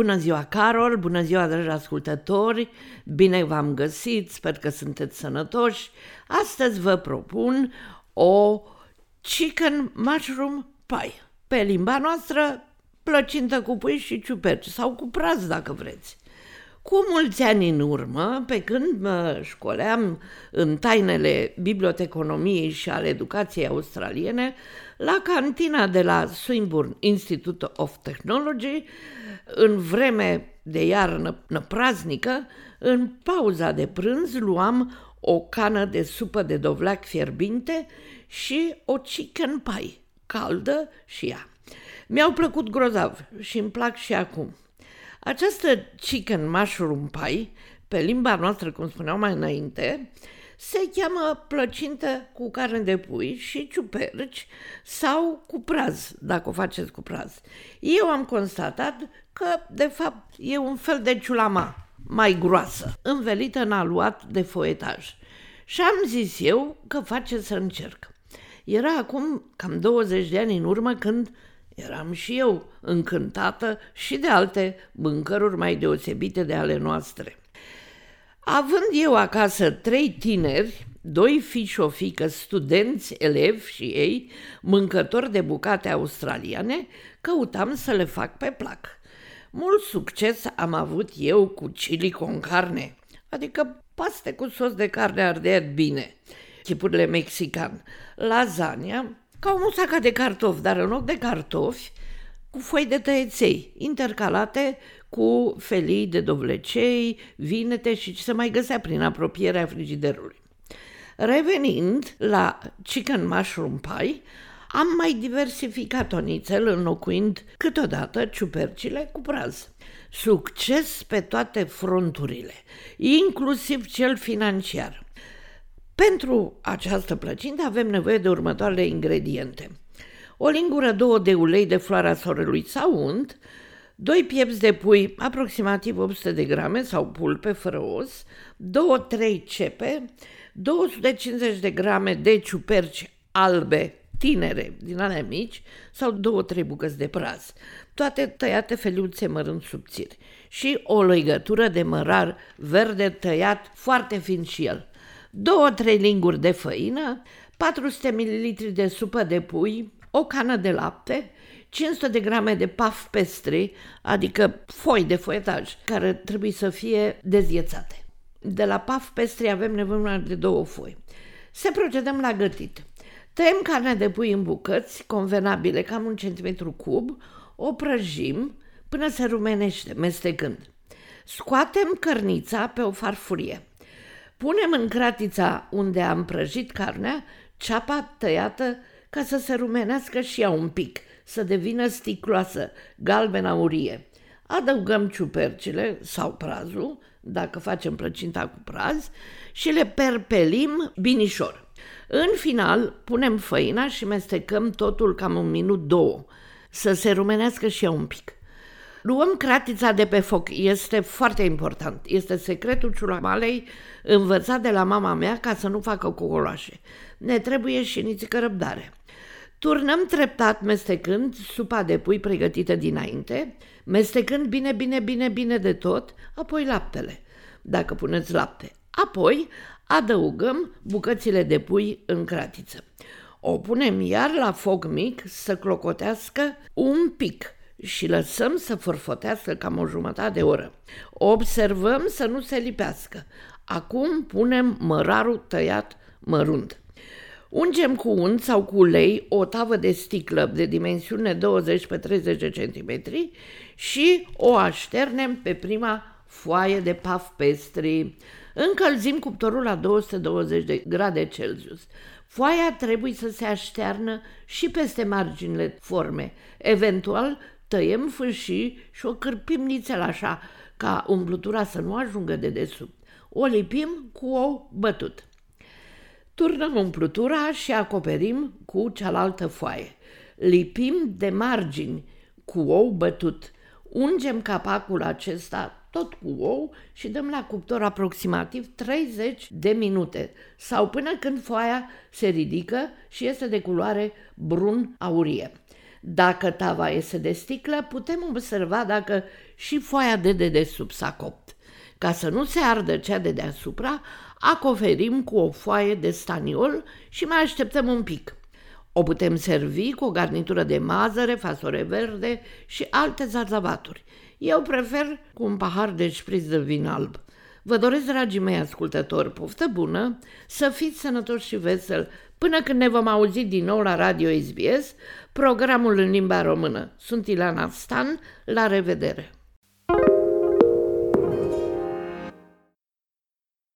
Bună ziua, Carol! Bună ziua, dragi ascultători! Bine v-am găsit, sper că sunteți sănătoși. Astăzi vă propun o chicken mushroom pie. Pe limba noastră, plăcintă cu pui și ciuperci sau cu praz, dacă vreți. Cu mulți ani în urmă, pe când mă școleam în tainele biblioteconomiei și ale educației australiene, la cantina de la Swinburne Institute of Technology, în vreme de iarnă praznică, în pauza de prânz luam o cană de supă de dovleac fierbinte și o chicken pie, caldă și ea. Mi-au plăcut grozav și îmi plac și acum. Această chicken mushroom pie, pe limba noastră, cum spuneam mai înainte, se cheamă plăcintă cu carne de pui și ciuperci sau cu praz, dacă o faceți cu praz. Eu am constatat că, de fapt, e un fel de ciulama mai groasă, învelită în aluat de foetaj. Și am zis eu că face să încerc. Era acum cam 20 de ani în urmă când eram și eu încântată și de alte mâncăruri mai deosebite de ale noastre. Având eu acasă trei tineri, doi fiși și o fică, studenți, elevi și ei, mâncători de bucate australiane, căutam să le fac pe plac. Mult succes am avut eu cu chili con carne, adică paste cu sos de carne ardeat bine, chipurile mexican, lasagna, ca o musaca de cartofi, dar în loc de cartofi, cu foi de tăieței, intercalate cu felii de dovlecei, vinete și ce se mai găsea prin apropierea frigiderului. Revenind la chicken mushroom pie, am mai diversificat-o nițel înlocuind câteodată ciupercile cu praz. Succes pe toate fronturile, inclusiv cel financiar. Pentru această plăcintă avem nevoie de următoarele ingrediente. O lingură, două de ulei de floarea sorelui sau unt, doi piepți de pui, aproximativ 800 de grame sau pulpe fără os, două, trei cepe, 250 de grame de ciuperci albe tinere, din alea mici, sau două, trei bucăți de praz, toate tăiate feliuțe mărunt subțiri și o legătură de mărar verde tăiat foarte fin și el. Două, trei linguri de făină, 400 ml de supă de pui, o cană de lapte, 500 de grame de paf pestri, adică foi de foietaj, care trebuie să fie dezghețate. De la paf pestri avem nevoie de două foi. Să procedăm la gătit. Tăiem carnea de pui în bucăți convenabile, cam un centimetru cub, o prăjim până se rumenește, mestecând. Scoatem cărnița pe o farfurie. Punem în cratița unde am prăjit carnea ceapa tăiată ca să se rumenească și ea un pic, să devină sticloasă, galben aurie. Adăugăm ciupercile sau prazul, dacă facem plăcinta cu praz, și le perpelim binișor. În final, punem făina și mestecăm totul cam un minut, două, să se rumenească și ea un pic. Luăm cratița de pe foc, este foarte important. Este secretul ciulamalei învățat de la mama mea ca să nu facă cocoloașe. Ne trebuie și nițică răbdare. Turnăm treptat mestecând supa de pui pregătită dinainte, mestecând bine, bine, bine, bine de tot, apoi laptele, dacă puneți lapte. Apoi adăugăm bucățile de pui în cratiță. O punem iar la foc mic să clocotească un pic și lăsăm să forfotească cam o jumătate de oră. Observăm să nu se lipească. Acum punem mărarul tăiat mărunt. Ungem cu unt sau cu ulei o tavă de sticlă de dimensiune 20 pe 30 cm și o așternem pe prima foaie de paf pestri. Încălzim cuptorul la 220 de grade Celsius. Foaia trebuie să se aștearnă și peste marginile forme. Eventual tăiem fâșii și o cârpim nițel așa, ca umplutura să nu ajungă de desubt. O lipim cu ou bătut. Turnăm umplutura și acoperim cu cealaltă foaie. Lipim de margini cu ou bătut. Ungem capacul acesta tot cu ou și dăm la cuptor aproximativ 30 de minute sau până când foaia se ridică și este de culoare brun aurie. Dacă tava este de sticlă, putem observa dacă și foaia de dedesubt s-a copt. Ca să nu se ardă cea de deasupra, acoperim cu o foaie de staniol și mai așteptăm un pic. O putem servi cu o garnitură de mazăre, fasole verde și alte zarzavaturi. Eu prefer cu un pahar de șpriț de vin alb. Vă doresc, dragii mei ascultători, poftă bună, să fiți sănătoși și veseli până când ne vom auzi din nou la Radio SBS, programul în limba română. Sunt Ilana Stan, la revedere!